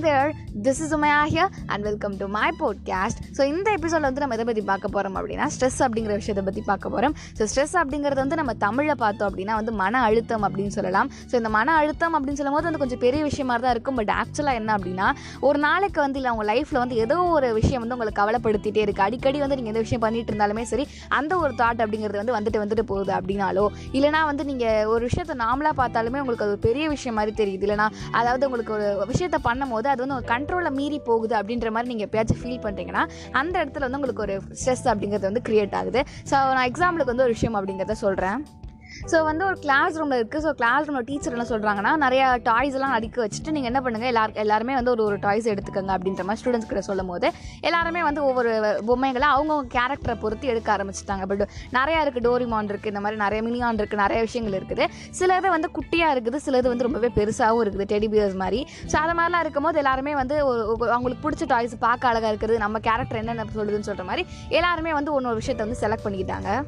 there this is Umaiya here and welcome to my podcast so இந்த எபிசோட வந்து நம்ம எதை பற்றி பார்க்க போகிறோம் அப்படின்னா ஸ்ட்ரெஸ் அப்படிங்கிற விஷயத்தை பற்றி பார்க்க போகிறோம் ஸோ ஸ்ட்ரெஸ் அப்படிங்கிறது வந்து நம்ம தமிழில் பார்த்தோம் அப்படின்னா வந்து மன அழுத்தம் அப்படின்னு சொல்லலாம். ஸோ இந்த மன அழுத்தம் அப்படின்னு சொல்லும் போது வந்து கொஞ்சம் பெரிய விஷயமா தான் இருக்கும். பட் ஆக்சுவலாக என்ன அப்படின்னா ஒரு நாளைக்கு வந்து இல்லை உங்கள் லைஃப்பில் வந்து ஏதோ ஒரு விஷயம் வந்து உங்களுக்கு கவலைப்படுத்திட்டே இருக்குது அடிக்கடி வந்து நீங்கள் எந்த விஷயம் பண்ணிட்டு இருந்தாலுமே சரி அந்த ஒரு தாட் அப்படிங்கிறது வந்து வந்துட்டு வந்துட்டு போகுது அப்படின்னாலோ இல்லைனா வந்து நீங்கள் ஒரு விஷயத்தை நாமளாக பார்த்தாலுமே உங்களுக்கு அது பெரிய விஷயம் மாதிரி தெரியுது. இல்லைனா அதாவது உங்களுக்கு ஒரு விஷயத்தை பண்ணும் போது அது வந்து உங்கள் கண்ட்ரோலை மீறி போகுது அப்படின்ற மாதிரி நீங்கள் எப்பயாச்சும் ஃபீல் பண்ணுறீங்கன்னா அந்த இடத்துல வந்து உங்களுக்கு ஒரு ஸ்ட்ரெஸ் அப்படிங்கிறது வந்து க்ரியேட் ஆகுது. ஸோ நான் எக்ஸாம்பிளுக்கு வந்து ஒரு விஷயம் அப்படிங்கிறத சொல்கிறேன் ஸோ வந்து ஒரு கிளாஸ் ரூமில் இருக்குது ஸோ கிளாஸ் ரூமில் டீச்சர் என்ன சொல்கிறாங்கன்னா நிறையா டாய்ஸ் எல்லாம் அடுக்க வச்சுட்டு நீங்கள் என்ன பண்ணுங்கள் எல்லார் எல்லாருமே வந்து ஒரு ஒரு டாய்ஸ் எடுத்துக்கோங்க அப்படின்ற மாதிரி ஸ்டூடெண்ட்ஸ் கிட்ட சொல்லும் போது எல்லாருமே வந்து ஒவ்வொரு பொம்மைகளை அவங்கவுங்க கேரக்டரை பொறுத்து எடுக்க ஆரம்பிச்சிட்டாங்க. பட் நிறையா இருக்குது டோரிமான் இருக்குது இந்த மாதிரி நிறைய மினியான் இருக்குது நிறைய விஷயங்கள் இருக்குது. சிலது வந்து குட்டியாக இருக்குது சிலது வந்து ரொம்பவே பெருசாகவும் இருக்குது டெடி பியர்ஸ் மாதிரி. ஸோ அது மாதிரிலாம் இருக்கும்போது எல்லாருமே வந்து அவங்களுக்கு பிடிச்ச டாய்ஸ் பார்க்க அழகாக இருக்குது நம்ம கேரக்டர் என்னென்ன சொல்லுதுன்னு சொல்கிற மாதிரி எல்லாருமே வந்து ஒன்று ஒரு விஷயத்தை வந்து செலக்ட் பண்ணிக்கிட்டாங்க.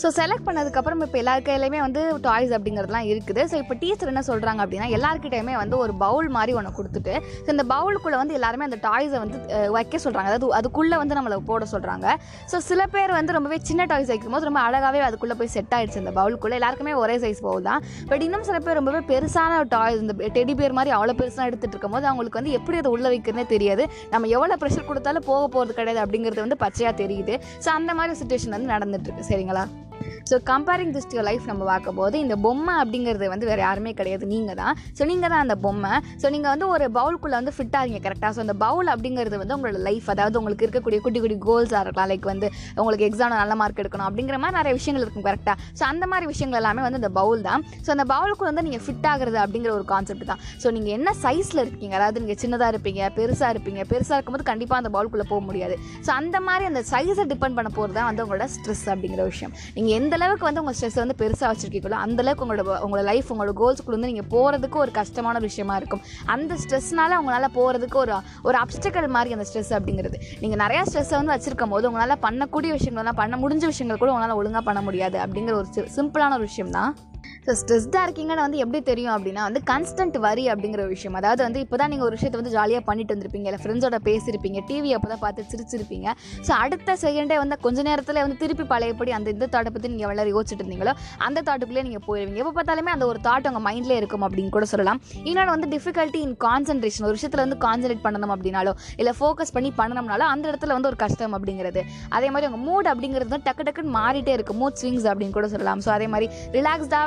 ஸோ செலக்ட் பண்ணதுக்கப்புறம் இப்போ எல்லார் கையிலையுமே வந்து டாய்ஸ் அப்படிங்கிறதுலாம் இருக்குது. ஸோ இப்போ டீச்சர் என்ன சொல்கிறாங்க அப்படின்னா எல்லாருக்கிட்டையுமே வந்து ஒரு பவுல் மாதிரி ஒன்று கொடுத்துட்டு ஸோ இந்த பவுலுக்குள்ளே வந்து எல்லாருமே அந்த டாய்ஸை வந்து வைக்க சொல்கிறாங்க அதாவது அதுக்குள்ளே வந்து நம்மளை போட சொல்கிறாங்க ஸோ சில பேர் வந்து ரொம்பவே சின்ன டாய்ஸ் வைக்கும்போது ரொம்ப அழகாகவே அதுக்குள்ளே போய் செட் ஆகிடுச்சு அந்த பவுலுக்குள்ளே எல்லாருக்குமே ஒரே சைஸ் பவுல் தான். பட் இன்னும் சில பேர் ரொம்பவே பெருசான டாய்ஸ் இந்த டெடி பேர் மாதிரி அவ்வளோ பெருசாக எடுத்துகிட்டு இருக்கும்போது அவங்களுக்கு வந்து எப்படி அதை உள்ளே வைக்கிறதுனே தெரியாது. நம்ம எவ்வளோ ப்ரெஷர் கொடுத்தாலும் போக போகிறது கிடையாது அப்படிங்கிறது வந்து பச்சையாக தெரியுது. ஸோ அந்த மாதிரி சுச்சுவேஷன் வந்து நடந்துட்டுருக்கு சரிங்களா? So comparing this to life நம்ம பார்க்கும்போது இந்த பொம்மை அப்படிங்கிறது வந்து வேறு யாருமே கிடையாது. நீங்கள் தான். ஸோ நீங்கள் தான் அந்த பொம்மை. ஸோ நீங்கள் வந்து ஒரு பவுலுக்குள்ளே வந்து ஃபிட் ஆகிங்க கரெக்டாக ஸோ அந்த பவுல் அப்படிங்கிறது வந்து உங்களோட லைஃப் அதாவது உங்களுக்கு இருக்கக்கூடிய குட்டி குட்டி கோல்ஸாக இருக்கலாம். லைக் வந்து உங்களுக்கு எக்ஸாம் நல்ல மார்க் எடுக்கணும் அப்படிங்கிற மாதிரி நிறைய விஷயங்கள் இருக்கும் கரெக்டாக ஸோ அந்த மாதிரி விஷயங்கள் எல்லாமே வந்து இந்த பவுல் தான். ஸோ அந்த பவுலுக்குள்ளே வந்து நீங்கள் ஃபிட் ஆகுறது அப்படிங்கிற ஒரு கான்செப்ட் தான். ஸோ நீங்கள் என்ன சைஸில் இருக்கீங்க? அதாவது நீங்கள் சின்னதாக இருப்பீங்க பெருசாக இருப்பீங்க. பெருசாக இருக்கும்போது கண்டிப்பாக அந்த பவுலுக்குள்ளே போக முடியாது. ஸோ அந்த மாதிரி அந்த சைஸை டிபெண்ட் பண்ண போகிறது தான் வந்து உங்களோட ஸ்ட்ரெஸ் அப்படிங்கிற விஷயம். நீங்கள் எந்த அளவுக்கு வந்து உங்கள் ஸ்ட்ரெஸ் வந்து பெருசாக வச்சுருக்கீங்களோ அந்த அளவுக்கு உங்களோட உங்களோட லைஃப் உங்களோட கோல்ஸ்க்குள்ள வந்து நீங்கள் போகிறதுக்கு ஒரு கஷ்டமான விஷயமா இருக்கும். அந்த ஸ்ட்ரெஸ்னால உங்களால் போகிறதுக்கு ஒரு ஒரு அப்டக்கல் மாதிரி அந்த ஸ்ட்ரெஸ் அப்படிங்கிறது. நீங்கள் நிறையா ஸ்ட்ரெஸ்ஸை வந்து வச்சிருக்கும் போது உங்களால் பண்ணக்கூடிய விஷயங்கள்லாம் பண்ண முடிஞ்ச விஷயங்கள் கூட உங்களால் ஒழுங்காக பண்ண முடியாது அப்படிங்கிற ஒரு சிம்பிளான ஒரு விஷயம் தான் ஸோ ஸ்ட்ரெஸ்டாக இருக்கீங்கன்னு வந்து எப்படி தெரியும் அப்படின்னா வந்து கன்ஸ்டன்ட் வரி அப்படிங்கிற விஷயம். அதாவது வந்து இப்போ தான் நீங்கள் ஒரு விஷயத்தை வந்து ஜாலியாக பண்ணிட்டு வந்திருப்பீங்க. இல்லை ஃப்ரெண்ட்ஸோட பேசியிருப்பீங்க. டிவி அப்போ தான் பார்த்து சிரிச்சிருப்பீங்க. ஸோ அடுத்த செகண்டே வந்து கொஞ்ச நேரத்தில் வந்து திருப்பி பழையபடி அந்த இந்த தாட்டை பற்றி நீங்கள் எவ்வளோ யோசிச்சுட்டு இருந்தீங்களோ அந்த தாட்டுக்குள்ளே நீங்கள் போயிடுவீங்க எப்போ பார்த்தாலுமே அந்த ஒரு தாட் உங்கள் மைண்ட்லேயே இருக்கும் அப்படின்னு கூட சொல்லலாம். இன்னொன்று வந்து டிஃபிகல்ட்டி இன் கான்சன்ட்ரேஷன் ஒரு விஷயத்தில் வந்து கான்சன்ட்ரேட் பண்ணணும் அப்படின்னாலோ இல்லை ஃபோக்கஸ் பண்ணி பண்ணணும்னாலோ அந்த இடத்துல வந்து ஒரு கஷ்டம் அப்படிங்கிறது. அதே மாதிரி உங்கள் மூட் அப்படிங்கிறது வந்து டக்கு டக்குன்னு மாறிட்டே இருக்கும். மூட் ஸ்விங்ஸ் அப்படின்னு கூட சொல்லலாம். ஸோ அதே மாதிரி ரிலாக்ஸ்டாக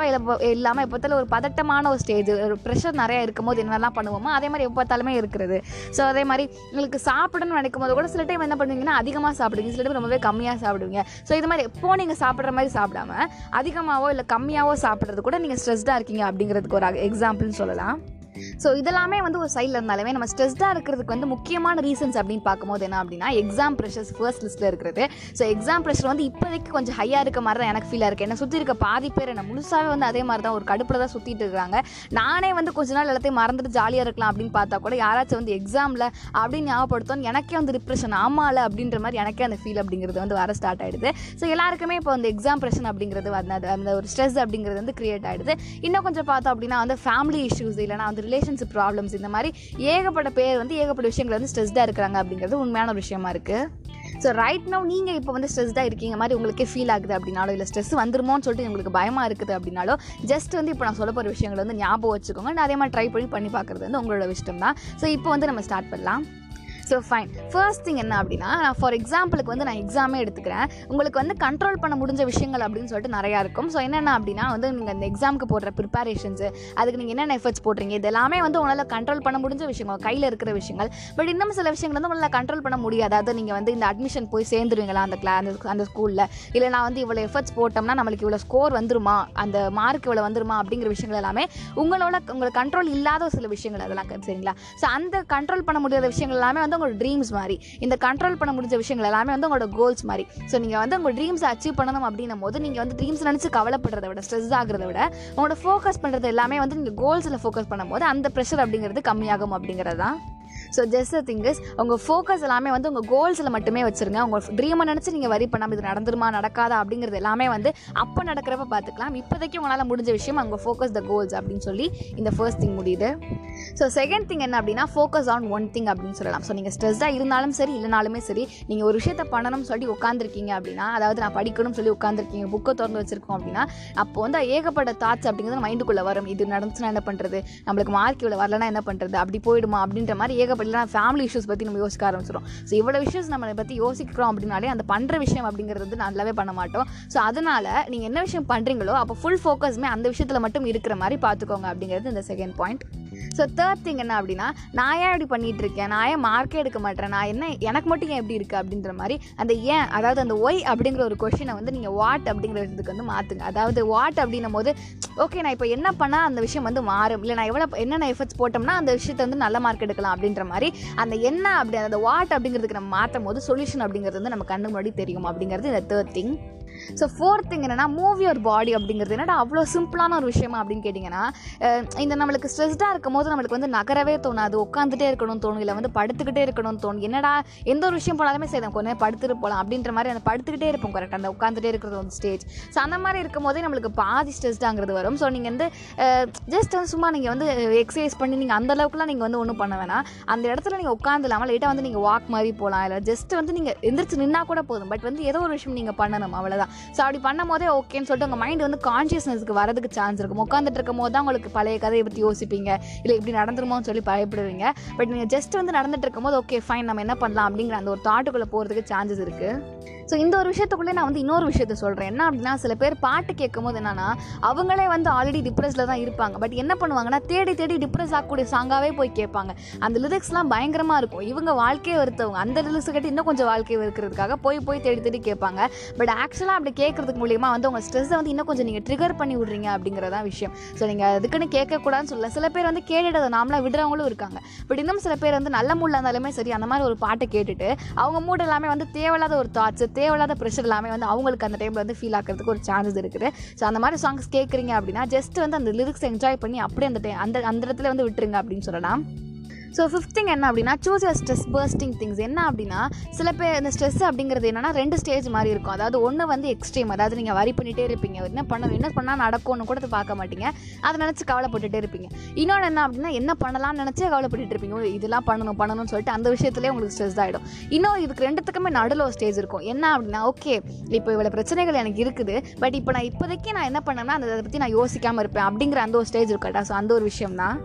இல்லாமல் எப்போ ஒரு பதட்டமான ஒரு ஸ்டேஜ் ஒரு ப்ரெஷர் நிறையா இருக்கும் போது என்னெல்லாம் பண்ணுவோமோ அதே மாதிரி எப்போத்தாலுமே இருக்கிறது. ஸோ அதே மாதிரி உங்களுக்கு சாப்பிடணும்னு நினைக்கும் போது கூட சில டைம் என்ன பண்ணுவீங்கன்னா அதிகமாக சாப்பிடுவீங்க. சில டைம் ரொம்பவே கம்மியாக சாப்பிடுவீங்க. ஸோ இது மாதிரி எப்போ நீங்கள் சாப்பிட்ற மாதிரி சாப்பிடாம அதிகமாகவோ இல்லை கம்மியாகவோ சாப்பிட்றது கூட நீங்கள் ஸ்ட்ரெஸ்டாக இருக்கீங்க அப்படிங்கிறதுக்கு ஒரு எக்ஸாம்பிள்னு சொல்லலாம். ஸோ இதெல்லாமே வந்து ஒரு சைடில் இருந்தாலுமே நம்ம ஸ்ட்ரெஸ்டாக இருக்கிறதுக்கு வந்து முக்கியமான ரீசன்ஸ் அப்படின்னு பார்க்கும்போது என்ன அப்படின்னா எக்ஸாம் ப்ரெஷர்ஸ் ஃபர்ஸ்ட் லிஸ்ட்டில் இருக்கிறது. ஸோ எக்ஸாம் ப்ரெஷர் வந்து இப்போதைக்கு கொஞ்சம் ஹையாக இருக்க மாதிரி தான் எனக்கு ஃபீலாக இருக்குது என்னை சுற்றி இருக்க பாதி பேர் என்ன முழுசாகவே வந்து அதே மாதிரி தான் ஒரு கடுப்பில் தான் சுற்றிட்டு இருக்காங்க. நானே வந்து கொஞ்ச நாள் எல்லாத்தையும் மறந்துட்டு ஜாலியாக இருக்கலாம் அப்படின்னு பார்த்தா கூட யாராச்சும் வந்து எக்ஸாமில் அப்படின்னு ஞாபகப்படுத்தோம் எனக்கே வந்து டிப்ரெஷன் ஆமால அப்படின்ற மாதிரி எனக்கே அந்த ஃபீல் அப்படிங்கிறது வந்து வர ஸ்டார்ட் ஆகிடுது ஸோ எல்லாருக்குமே இப்போ அந்த எக்ஸாம் ப்ரெஷன் அப்படிங்கிறது வந்து அது- அந்த ஒரு ஸ்ட்ரெஸ் அப்படிங்கிறது வந்து கிரியேட் ஆகிடுது இன்னும் கொஞ்சம் பார்த்தோம் அப்படின்னா வந்து ஃபேமிலி இஷ்யூஸ் இல்லைனா வந்து ரிலேஷன்ஷிப் ப்ராப்ளம்ஸ் இந்த மாதிரி ஏகப்பட்ட பேர் வந்து ஏகப்பட்ட விஷயங்கள் வந்து ஸ்ட்ரெஸ்டாக இருக்கிறாங்க அப்படிங்கிறது உண்மையான ஒரு விஷயமா இருக்குது ஸோ ரைட் நோ நீங்கள் இப்போ வந்து ஸ்ட்ரெஸ்டாக இருக்கீங்க மாதிரி உங்களுக்கே ஃபீல் ஆகுது அப்படின்னாலோ இல்லை ஸ்ட்ரெஸ் வந்துருமோன்னு சொல்லிட்டு உங்களுக்கு பயமாக இருக்குது அப்படின்னாலோ ஜஸ்ட் வந்து இப்போ நான் சொல்ல போகிற விஷயங்களை வந்து ஞாபகம் வச்சுக்கோங்க. நான் அதே மாதிரி ட்ரை பண்ணி பண்ணி பார்க்குறது வந்து உங்களோட விஷயம் தான் ஸோ இப்போ வந்து நம்ம ஸ்டார்ட் பண்ணலாம். ஸோ ஃபைன் ஃபர்ஸ்ட் திங் என்ன அப்படின்னா நான் ஃபார் எக்ஸாம்பிளுக்கு வந்து நான் எக்ஸாமே எடுத்துக்கிறேன். உங்களுக்கு வந்து கண்ட்ரோல் பண்ண முடிஞ்ச விஷயங்கள் அப்படின்னு சொல்லிட்டு நிறையா இருக்கும். ஸோ என்னென்ன அப்படின்னா வந்து நீங்கள் இந்த எக்ஸாமுக்கு போடுற ப்ரிப்பரேஷன்ஸு அதுக்கு நீங்கள் என்னென்ன எஃபர்ட்ஸ் போடுறீங்க இது எல்லாமே வந்து உங்களால் கண்ட்ரோல் பண்ண முடிஞ்ச விஷயங்கள் கையில் இருக்கிற விஷயங்கள். பட் இன்னும் சில விஷயங்கள் வந்து உங்களால் கண்ட்ரோல் பண்ண முடியாது. அதாவது நீங்கள் வந்து இந்த அட்மிஷன் போய் சேர்ந்துருவீங்களா அந்த கிளா அந்த அந்த ஸ்கூலில் இல்லை நான் வந்து இவ்வளோ எஃபர்ட்ஸ் போட்டோம்னா நம்மளுக்கு இவ்வளோ ஸ்கோர் வந்துருமா? அந்த மார்க் இவ்வளோ வந்துருமா? அப்படிங்கிற விஷயங்கள் எல்லாமே உங்களோட உங்களுக்கு கண்ட்ரோல் இல்லாத சில விஷயங்கள் அதெல்லாம் சரிங்களா? ஸோ அந்த கண்ட்ரோல் பண்ண முடியாத விஷயங்கள் எல்லாமே வந்து உங்களோட ட்ரீம்ஸ் மாதிரி. இந்த கண்ட்ரோல் பண்ண முடிஞ்ச விஷயங்கள் எல்லாமே வந்து உங்களோட கோல்ஸ் மாதிரி. ஸோ நீங்கள் வந்து உங்கள் ட்ரீம்ஸை அச்சீவ் பண்ணணும் அப்படின்னும் போது நீங்கள் வந்து ட்ரீம்ஸ் நினச்சி கவலைப்படுறத விட ஸ்ட்ரெஸ் ஆகிறத விட உங்களோட ஃபோக்கஸ் பண்ணுறது எல்லாமே வந்து நீங்கள் கோல்ஸில் ஃபோக்கஸ் பண்ணும்போது அந்த ப்ரெஷர் அப்படிங்கிறது கம்மியாகும் அப்படிங்கிறது? தான் ஸோ ஜஸ்ட் திங் இஸ் உங்கள் ஃபோக்கஸ் எல்லாமே வந்து உங்கள் கோல்ஸில் மட்டுமே வச்சுருங்க. உங்கள் ட்ரீமை நினச்சி நீங்கள் வரி பண்ணாமல் இது நடந்துருமா நடக்காதா அப்படிங்கிறது எல்லாமே வந்து அப்போ நடக்கிறப்ப பார்த்துக்கலாம் இப்போதைக்கு உங்களால் முடிஞ்ச விஷயம் அவங்க ஃபோக்கஸ் த கோல்ஸ் அப்படின்னு சொல்லி இந்த ஃபர்ஸ்ட் திங் முடியுது. ஸோ செகண்ட் திங் என்ன அப்படின்னா ஃபோக்கஸ் ஆன் ஒன் திங் அப்படின்னு சொல்லலாம். ஸோ நீங்கள் ஸ்ட்ரெஸ்ஸாக இருந்தாலும் சரி இல்லைனாலுமே சரி நீங்கள் ஒரு விஷயத்தை பண்ணணும்னு சொல்லி உட்காந்துருக்கீங்க அப்படின்னா அதாவது நான் படிக்கணும்னு சொல்லி உட்காந்துருக்கீங்க புக்கை திறந்து வச்சிருக்கோம் அப்படின்னா அப்போ வந்து ஏகப்பட்ட தாட்ஸ் அப்படிங்கிறது மைண்டுக்குள்ளே வரும். இது நடந்துச்சுன்னா என்ன பண்ணுறது நம்மளுக்கு மார்க் இவ்வளோ வரலனா என்ன பண்ணுறது அப்படி போயிடுமா அப்படின்ற மாதிரி ஏகப்பட்ட ஃபேமிலி இஷ்யூஸ் பற்றி நம்ம யோசிக்க ஆரம்பிச்சிடும் ஸோ இவ்வளோ விஷயம் நம்ம பற்றி யோசிக்கிறோம் அப்படின்னாலே அந்த பண்ணுற விஷயம் அப்படிங்கிறது வந்து நல்லாவே பண்ண மாட்டோம். ஸோ அதனால் நீங்கள் என்ன விஷயம் பண்ணுறீங்களோ அப்போ ஃபுல் ஃபோக்கஸ்மே அந்த விஷயத்தில் மட்டும் இருக்கிற மாதிரி பார்த்துக்கோங்க அப்படிங்கிறது இந்த second point so third thing என்ன அப்படின்னா நான் ஏன் இப்படி பண்ணிட்டு இருக்கேன் நான் ஏன் மார்க்கே எடுக்க மாட்டேன் நான் என்ன எனக்கு மட்டும் ஏன் எப்படி இருக்குது அப்படின்ற மாதிரி அந்த ஏன் அதாவது அந்த ஒய் அப்படிங்கிற ஒரு கொஷினை வந்து நீங்கள் வாட் அப்படிங்கிறதுக்கு வந்து மாற்றுங்க அதாவது வாட் அப்படின்னும் போது ஓகே நான் இப்போ என்ன பண்ணால் அந்த விஷயம் வந்து மாறும்? இல்லை நான் எவ்வளோ என்னென்ன எஃபர்ட்ஸ் போட்டோம்னா அந்த விஷயத்தை வந்து நல்ல மார்க் எடுக்கலாம் அப்படின்ற மாதிரி அந்த என்ன அப்படி அந்த வாட் அப்படிங்கிறதுக்கு நம்ம மாற்றும் போது சொல்யூஷன் அப்படிங்கிறது வந்து நம்ம கண்ணு முன்னாடி தெரியும் அப்படிங்கிறது இந்த தேர்ட் திங் ஸோ ஃபோர்த்துங்க என்னென்னா மூவ் யுவர் பாடி அப்படிங்கிறது என்னடா அவ்வளோ சிம்பிளான ஒரு விஷயமா அப்படின்னு கேட்டிங்கன்னா இந்த நம்மளுக்கு ஸ்ட்ரெஸ்டாக இருக்கும் போது நம்மளுக்கு வந்து நகரவே தோணாது. உட்காந்துட்டே இருக்கணும்னு தோணும் இல்லை வந்து படுத்துக்கிட்டே இருக்கணும்னு தோணும். என்னடா எந்த ஒரு விஷயம் போனாலுமே சரி நம்ம கொஞ்ச படுத்துட்டு போகலாம் அப்படின்ற மாதிரி அந்த படுத்துக்கிட்டே இருப்போம் கரெக்டாக அந்த உட்காந்துட்டே இருக்கிறது ஒரு ஸ்டேஜ் ஸோ அந்த மாதிரி இருக்கும் போதே நம்மளுக்கு பாதி ஸ்ட்ரெஸ்டாங்கிறது வரும். ஸோ நீங்கள் வந்து ஜஸ்ட் வந்து சும்மா நீங்கள் வந்து எக்ஸசைஸ் பண்ணி நீங்கள் அந்த அளவுக்குலாம் நீங்கள் வந்து ஒன்றும் பண்ண வேணாம். அந்த இடத்துல நீங்கள் உட்காந்து இல்லாமல் லைட்டாக வந்து நீங்கள் வாக் மாதிரி போகலாம் இல்லை ஜஸ்ட் வந்து நீங்கள் எந்திரிச்சு நின்னா கூட போதும். பட் வந்து ஏதோ ஒரு விஷயம் நீங்கள் பண்ணணும் அவ்வளோதான் ஸோ அப்படி பண்ணும் போதே ஓகேன்னு சொல்லிட்டு உங்கள் மைண்ட் வந்து கான்ஷியஸ்னஸ்க்கு வரதுக்கு சான்ஸ் இருக்கும் உட்காந்துட்டு இருக்கும். போது தான் உங்களுக்கு பழைய கதையை பற்றி யோசிப்பீங்க. இல்லை இப்படி நடந்துருமோன்னு சொல்லி பயப்படுவீங்க. பட் நீங்கள் ஜஸ்ட் வந்து நடந்துட்டு இருக்கும்போது ஓகே ஃபைன் நம்ம என்ன பண்ணலாம் அப்படிங்கிற அந்த ஒரு தாட்டுக்குள்ளே போகிறதுக்கு சான்சஸ் இருக்குது ஸோ இந்த ஒரு விஷயத்துக்குள்ளே நான் வந்து இன்னொரு விஷயத்த சொல்கிறேன் என்ன அப்படின்னா சில பேர் பாட்டு கேட்கும்போது என்னன்னா அவங்களே வந்து ஆல்ரெடி டிப்ரெஸில் தான் இருப்பாங்க. பட் என்ன பண்ணுவாங்கன்னா தேடி தேடி டிப்ரெஸ் ஆகக்கூடிய சாங்காகவே போய் கேட்பாங்க. அந்த லிரிக்ஸ்லாம் பயங்கரமாக இருக்கும். இவங்க வாழ்க்கையை வெறுத்தவங்க. அந்த லிரிக்ஸ் கேட்டு இன்னும் கொஞ்சம் வாழ்க்கையை இருக்கிறதுக்காக போய் போய் தேடி தேடி கேட்பாங்க. பட் ஆக்சுவலாக அப்படி கேட்கறதுக்கு மூலியமாக வந்து உங்கள் ஸ்ட்ரெஸ்ஸை வந்து இன்னும் கொஞ்சம் நீங்கள் ட்ரிகர் பண்ணி விடுறீங்க அப்படிங்கிறதான் விஷயம். ஸோ நீங்கள் அதுக்குன்னு கேட்கக்கூடாதுன்னு சொல்ல சில பேர் வந்து கேட்டுட்டு நாமளாக விடுறவங்களும் இருக்காங்க. பட் இன்னும் சில பேர் வந்து நல்ல மூடில் இருந்தாலுமே சரி அந்த மாதிரி ஒரு பாட்டை கேட்டுட்டு அவங்க மூட் எல்லாமே வந்து தேவையில்லாத ஒரு தாட்ஸ் தேவையில்லாத ப்ரெஷர் எல்லாமே வந்து அவங்களுக்கு அந்த டைமில் வந்து ஃபீல் ஆக்கிறதுக்கு ஒரு சான்சஸ் இருக்குது. ஸோ அந்த மாதிரி சாங்ஸ் கேட்குறீங்க அப்படின்னா ஜஸ்ட் வந்து அந்த லிரிக்ஸ் என்ஜாய் பண்ணி அப்படியே அந்த டைம் அந்த அந்த இடத்துல வந்து விட்டுருங்க அப்படின்னு சொல்லலாம். ஸோ ஃபிஃப்த் திங் என்ன அப்படின்னா choose your stress bursting things என்ன அப்படின்னா சில பேர் இந்த ஸ்ட்ரெஸ் அப்படிங்கிறது என்னன்னா ரெண்டு ஸ்டேஜ் மாதிரி இருக்கும். அதாவது ஒன்று வந்து எக்ஸ்ட்ரீம் அதாவது நீங்கள் வரி பண்ணிகிட்டே இருப்பீங்க. என்ன பண்ணணும் என்ன பண்ணால் நடக்கும்னு கூட பார்க்க மாட்டீங்க. அதை நினச்சி கவலைப்பட்டுட்டே இருப்பீங்க. இன்னொன்று என்ன அப்படின்னா என்ன பண்ணலாம்னு நினச்சே கவலைப்பட்டுட்டு இருப்பீங்க. இதெல்லாம் பண்ணணும் பண்ணணும்னு சொல்லிட்டு அந்த விஷயத்துலேயே உங்களுக்கு ஸ்ட்ரெஸ் ஆகிடும் இன்னும் இதுக்கு ரெண்டுத்துக்குமே நடுவில் ஒரு ஸ்டேஜ் இருக்கும். என்ன அப்படின்னா ஓகே இப்போ இவ்வளோ பிரச்சனைகள் எனக்கு இருக்குது. பட் இப்போ நான் இப்போதைக்கு நான் என்ன பண்ணேன்னா அந்த அதை பற்றி நான் யோசிக்காமல் இருப்பேன் அப்படிங்கிற அந்த ஒரு ஸ்டேஜ் இருக்கட்டா ஸோ அந்த ஒரு விஷயம் தான்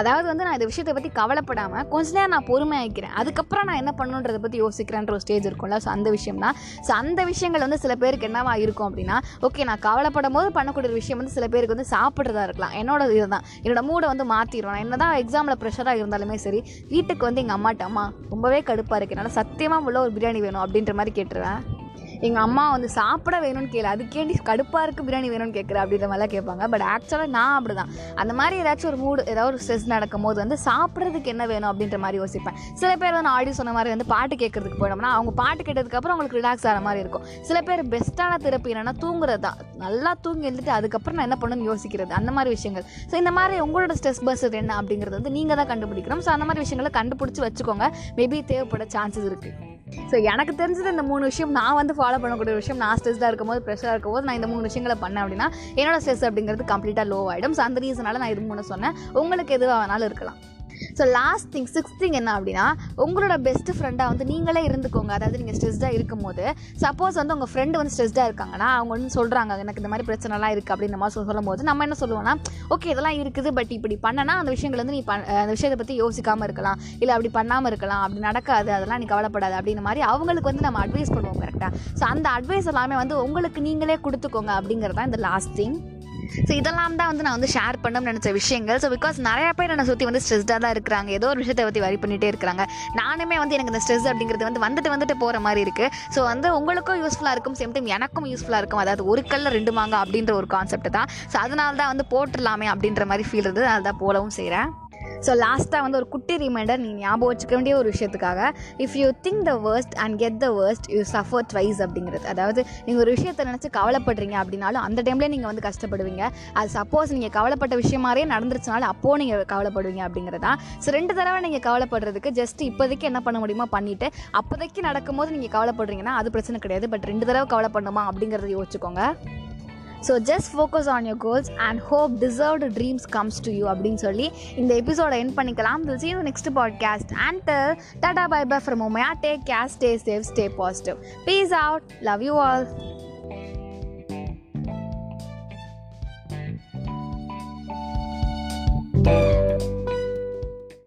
அதாவது வந்து நான் இந்த விஷயத்தை பற்றி கவலைப்படாமல் கொஞ்ச நேரம் நான் பொறுமை ஆகிக்கிறேன் அதுக்கப்புறம் நான் என்ன பண்ணணுன்றதை பற்றி யோசிக்கிறேன்ற ஒரு ஸ்டேஜ் இருக்கும்ல. ஸோ அந்த விஷயம் தான் ஸோ அந்த விஷயங்கள் வந்து சில பேருக்கு என்னவா இருக்கும் அப்படின்னா ஓகே நான் கவலைப்படும் போது பண்ணக்கூடிய ஒரு விஷயம் வந்து சில பேருக்கு வந்து சாப்பிட்றதா இருக்கலாம். என்னோட இதுதான். என்னோட மூடை வந்து மாற்றிடும் நான் என்னதான் எக்ஸாமில் ப்ரெஷராக இருந்தாலுமே சரி வீட்டுக்கு வந்து எங்கள் அம்மாட்ட அம்மா ரொம்பவே கடுப்பாக இருக்கு. என்னால் சத்தியமாக உள்ள ஒரு பிரியாணி வேணும் அப்படின்ற மாதிரி கேட்டுருவேன். எங்கள் அம்மா வந்து சாப்பிட வேணும்னு கேளு. அதுக்கேண்டி கடுப்பாக இருக்குது பிரியாணி வேணும்னு கேட்குற அப்படின்ற மாதிரிலாம் கேட்பாங்க. பட் ஆக்சுவலாக நான் அப்படி தான் அந்த மாதிரி ஏதாச்சும் ஒரு மூடு ஏதாவது ஒரு ஸ்ட்ரெஸ் நடக்கும் போது வந்து சாப்பிட்றதுக்கு என்ன வேணும் அப்படின்ற மாதிரி யோசிப்பேன். சில பேர் வந்து ஆடியோ சொன்ன மாதிரி வந்து பாட்டு கேட்கறதுக்கு போயிட்டோம்னா அவங்க பாட்டு கேட்டதுக்கப்புறம் அவங்களுக்கு ரிலாக்ஸ் ஆகிற மாதிரி இருக்கும். சில பேர் பெஸ்ட்டான திறப்பு என்னென்னா தூங்குறது. தான் நல்லா தூங்கி எழுந்துட்டு அதுக்கப்புறம் நான் என்ன பண்ணணும்னு யோசிக்கிறது. அந்த மாதிரி விஷயங்கள். ஸோ இந்த மாதிரி உங்களோட ஸ்ட்ரெஸ் பஸ் என்ன அப்படிங்கிறது வந்து நீங்கள் தான் கண்டுபிடிக்கணும். ஸோ அந்த மாதிரி விஷயங்களை கண்டுபிடிச்சி வச்சுக்கோங்க. மேபி தேவைப்பட சான்சஸ் இருக்குது ஸோ எனக்கு தெரிஞ்சது இந்த மூணு விஷயம் நான் வந்து ஃபாலோ பண்ணக்கூடிய விஷயம் நான் ஸ்ட்ரெஸ்டாக இருக்கும்போது ப்ரெஷராக இருக்கும்போது நான் இந்த மூணு விஷயங்களை பண்ணேன் அப்படின்னா என்னோட ஸ்ட்ரெஸ் அப்படிங்கிறது கம்ப்ளீட்டாக லோ ஆகிடும் ஸோ அந்த ரீசனால் நான் இது மூணு சொன்னேன். உங்களுக்கு எதுவாக வேணாலும் இருக்கலாம். So last thing sixth thing என்ன அப்படின்னா உங்களோட பெஸ்ட் ஃப்ரெண்டாக வந்து நீங்களே இருந்துக்கோங்க. அதாவது நீங்கள் ஸ்ட்ரெஸ்டாக இருக்கும்போது. சப்போஸ் வந்து உங்கள் ஃப்ரெண்டு வந்து ஸ்ட்ரெஸ்டாக இருக்காங்கன்னா அவங்க வந்து சொல்கிறாங்க எனக்கு இந்த மாதிரி பிரச்சனைலாம் இருக்குது அப்படின்ற மாதிரி சொல்லும் சொல்லும்போது நம்ம என்ன சொல்லுவோம்னா ஓகே இதெல்லாம் இருக்குது பட் இப்படி பண்ணனா அந்த விஷயங்கள் வந்து நீ பண் அந்த விஷயத்தை பற்றி யோசிக்காமல் இருக்கலாம். இல்லை அப்படி பண்ணாமல் இருக்கலாம். அப்படி நடக்காது அதெல்லாம் நீ கவலைப்படாது அப்படின்ற மாதிரி அவங்களுக்கு வந்து நம்ம அட்வைஸ் பண்ணுவோம் கரெக்டாக ஸோ அந்த அட்வைஸ் எல்லாமே வந்து உங்களுக்கு நீங்களே கொடுத்துக்கோங்க அப்படிங்கிறது தான் இந்த லாஸ்ட் திங் ஸோ இதெல்லாம் தான் வந்து நான் வந்து ஷேர் பண்ணணும்னு நினச்ச விஷயங்கள். ஸோ பிகாஸ் நிறைய பேர் என்னை சுற்றி வந்து ஸ்ட்ரெஸ்டாக தான் இருக்கிறாங்க. ஏதோ ஒரு விஷயத்தை பற்றி வரி பண்ணிகிட்டே இருக்கிறாங்க. நானுமே வந்து எனக்கு இந்த ஸ்ட்ரெஸ் அப்படிங்கிறது வந்து வந்துட்டு வந்துட்டு போகிற மாதிரி இருக்குது ஸோ வந்து உங்களுக்கும் யூஸ்ஃபுல்லாக இருக்கும். சேம் டைம் எனக்கும் யூஸ்ஃபுல்லாக இருக்கும். அதாவது ஒரு கல்ல ரெண்டு மாங்க அப்படின்ற ஒரு கான்செப்ட் தான். ஸோ அதனால தான் வந்து போட்டுடலாமே அப்படின்ற மாதிரி ஃபீல் இருந்தது. அதனால தான் போலவும் செய்கிறேன் ஸோ லாஸ்ட்டாக வந்து ஒரு குட்டி ரிமைண்டர் நீ ஞாபகம் வச்சுக்க வேண்டிய ஒரு விஷயத்துக்காக if you think the worst and get the worst you suffer twice அப்படிங்கிறது. அதாவது நீங்கள் ஒரு விஷயத்தை நினச்சி கவலைப்படுறீங்க அப்படின்னாலும் அந்த டைம்லேயே நீங்கள் வந்து கஷ்டப்படுவீங்க. அது சப்போஸ் நீங்கள் கவலைப்பட்ட விஷயம் மாதிரியே நடந்துருச்சுனாலும் அப்போது நீங்கள் கவலைப்படுவீங்க அப்படிங்கிறது தான். ஸோ ரெண்டு தடவை நீங்கள் கவலைப்படுறதுக்கு ஜஸ்ட் இப்போதைக்கு என்ன பண்ண முடியுமோ பண்ணிவிட்டு அப்போதைக்கு நடக்கும்போது நீங்கள் கவலைப்படுறீங்கன்னா அது பிரச்சனை கிடையாது. பட் ரெண்டு தடவை கவலைப்படணுமா அப்படிங்கிறத யோசிச்சுக்கோங்க. So just focus on your goals and hope deserved dreams comes to you அப்படின்னு சொல்லி இந்த எபிசோட என் பண்ணிக்கலாம். Will see you next podcast and tata bye bye from Umaiya take care stay safe stay positive peace out love you all